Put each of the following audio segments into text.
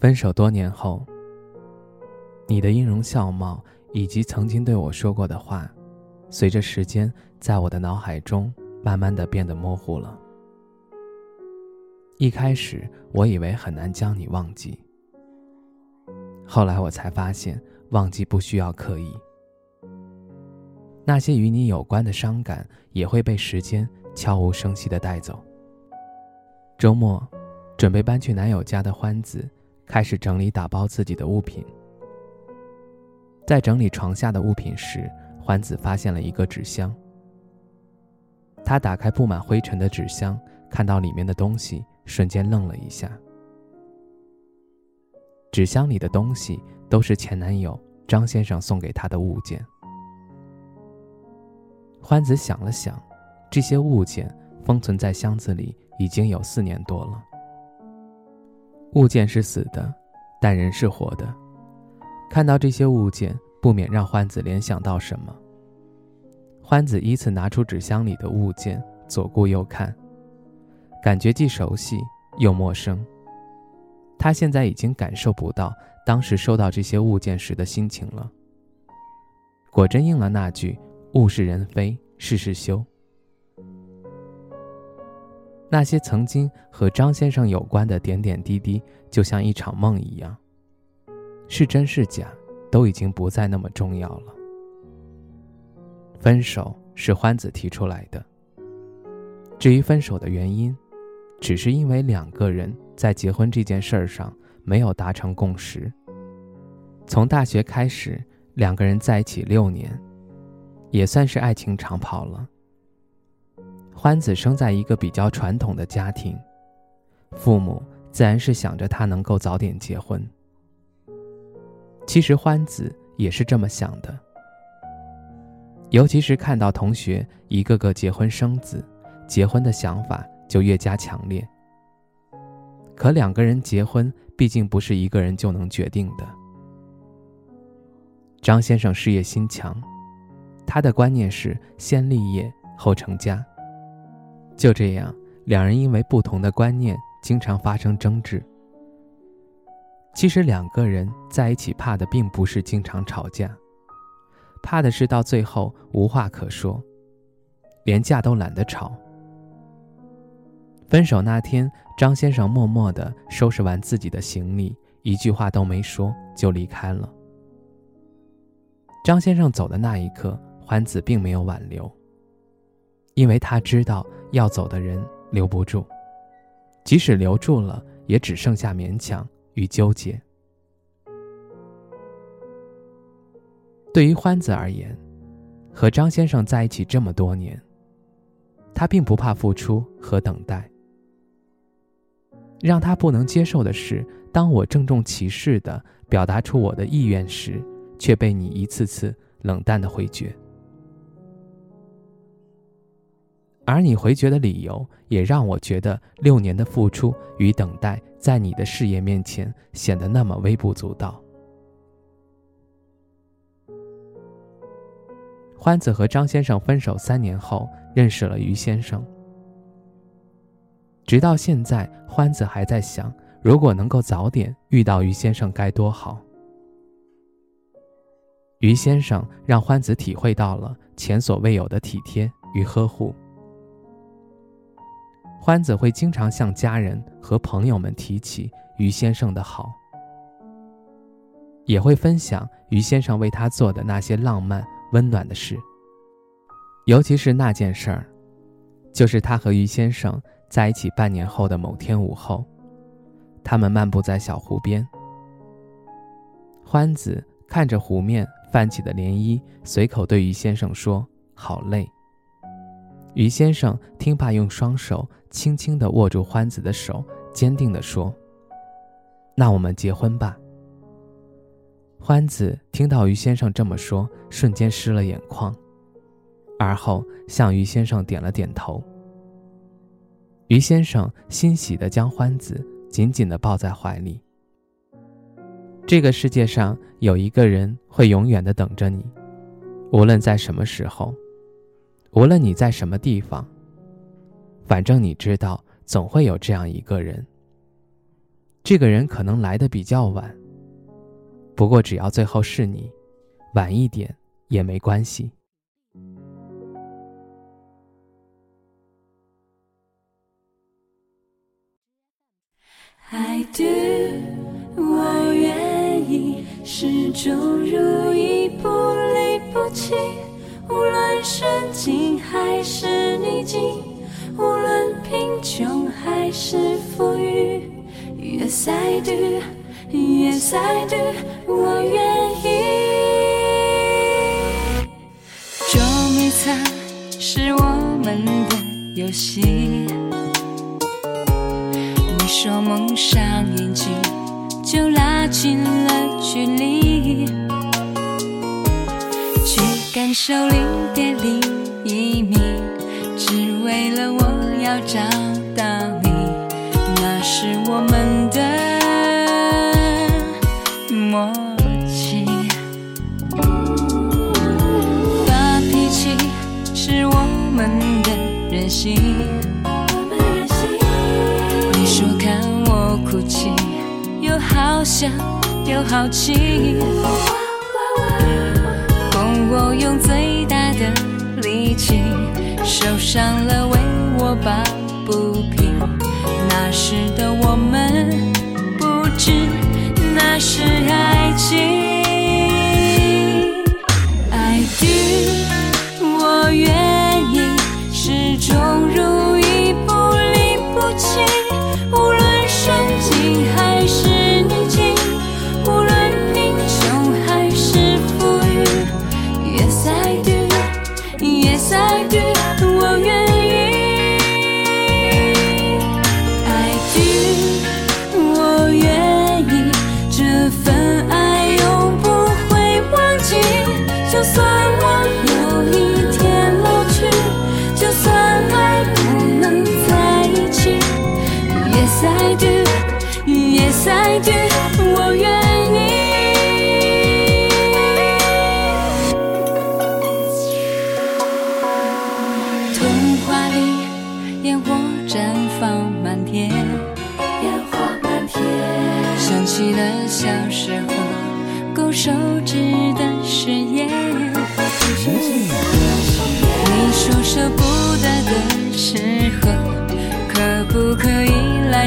分手多年后，你的音容笑貌以及曾经对我说过的话，随着时间在我的脑海中慢慢的变得模糊了。一开始我以为很难将你忘记，后来我才发现忘记不需要刻意。那些与你有关的伤感也会被时间悄无声息的带走。周末，准备搬去男友家的欢子。开始整理打包自己的物品，在整理床下的物品时，欢子发现了一个纸箱。他打开布满灰尘的纸箱，看到里面的东西，瞬间愣了一下。纸箱里的东西都是前男友张先生送给他的物件。欢子想了想，这些物件封存在箱子里已经有四年多了。物件是死的，但人是活的。看到这些物件，不免让欢子联想到什么。欢子依次拿出纸箱里的物件，左顾右看，感觉既熟悉又陌生。他现在已经感受不到当时收到这些物件时的心情了。果真应了那句“物是人非事事休”。那些曾经和张先生有关的点点滴滴，就像一场梦一样，是真是假，都已经不再那么重要了。分手是欢子提出来的。至于分手的原因，只是因为两个人在结婚这件事儿上没有达成共识。从大学开始，两个人在一起六年，也算是爱情长跑了。欢子生在一个比较传统的家庭，父母自然是想着他能够早点结婚。其实欢子也是这么想的，尤其是看到同学一个个结婚生子，结婚的想法就越加强烈。可两个人结婚毕竟不是一个人就能决定的。张先生事业心强，他的观念是先立业后成家。就这样，两人因为不同的观念，经常发生争执。其实两个人在一起，怕的并不是经常吵架，怕的是到最后无话可说，连架都懒得吵。分手那天，张先生默默地收拾完自己的行李，一句话都没说就离开了。张先生走的那一刻，欢子并没有挽留。因为他知道要走的人留不住，即使留住了，也只剩下勉强与纠结。对于欢子而言，和张先生在一起这么多年，他并不怕付出和等待。让他不能接受的是，当我郑重其事的表达出我的意愿时，却被你一次次冷淡的回绝。而你回绝的理由，也让我觉得六年的付出与等待，在你的事业面前显得那么微不足道。欢子和张先生分手三年后，认识了于先生。直到现在，欢子还在想，如果能够早点遇到于先生该多好。于先生让欢子体会到了前所未有的体贴与呵护。欢子会经常向家人和朋友们提起于先生的好，也会分享于先生为他做的那些浪漫温暖的事。尤其是那件事儿，就是他和于先生在一起半年后的某天午后，他们漫步在小湖边。欢子看着湖面泛起的涟漪，随口对于先生说：“好累。”于先生听罢，用双手轻轻地握住欢子的手，坚定地说：“那我们结婚吧。”欢子听到于先生这么说，瞬间湿了眼眶，而后向于先生点了点头。于先生欣喜地将欢子紧紧地抱在怀里。这个世界上有一个人会永远地等着你，无论在什么时候，无论你在什么地方，反正你知道，总会有这样一个人。这个人可能来的比较晚。不过，只要最后是你，晚一点也没关系。I do，我愿意始终如一，不离不弃，顺境还是逆境，无论贫穷还是富裕，Yes I do，Yes I do。我愿意。捉迷藏是我们的游戏。你说蒙上眼睛就拉近了距离，手零点零一米，只为了我要找到你，那是我们的。默契。发脾气是我们的任性，你说看我哭泣，又好笑又好奇，受伤了为我抱不平。那时的我们不知那是爱情。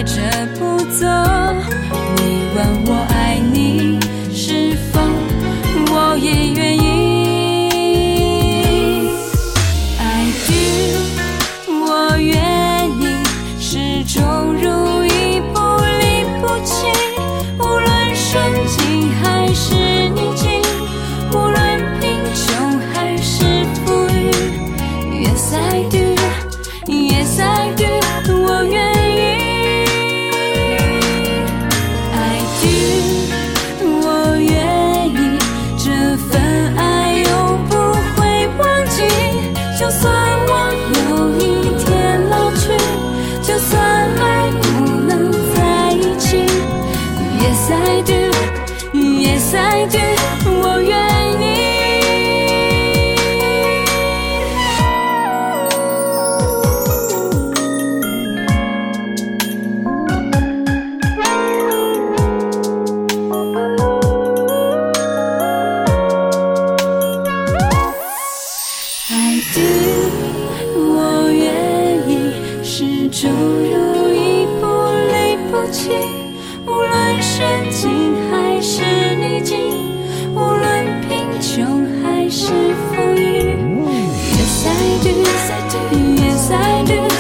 这不无论顺境还是逆境，无论贫穷还是富裕，Yes I do，Yes I do，我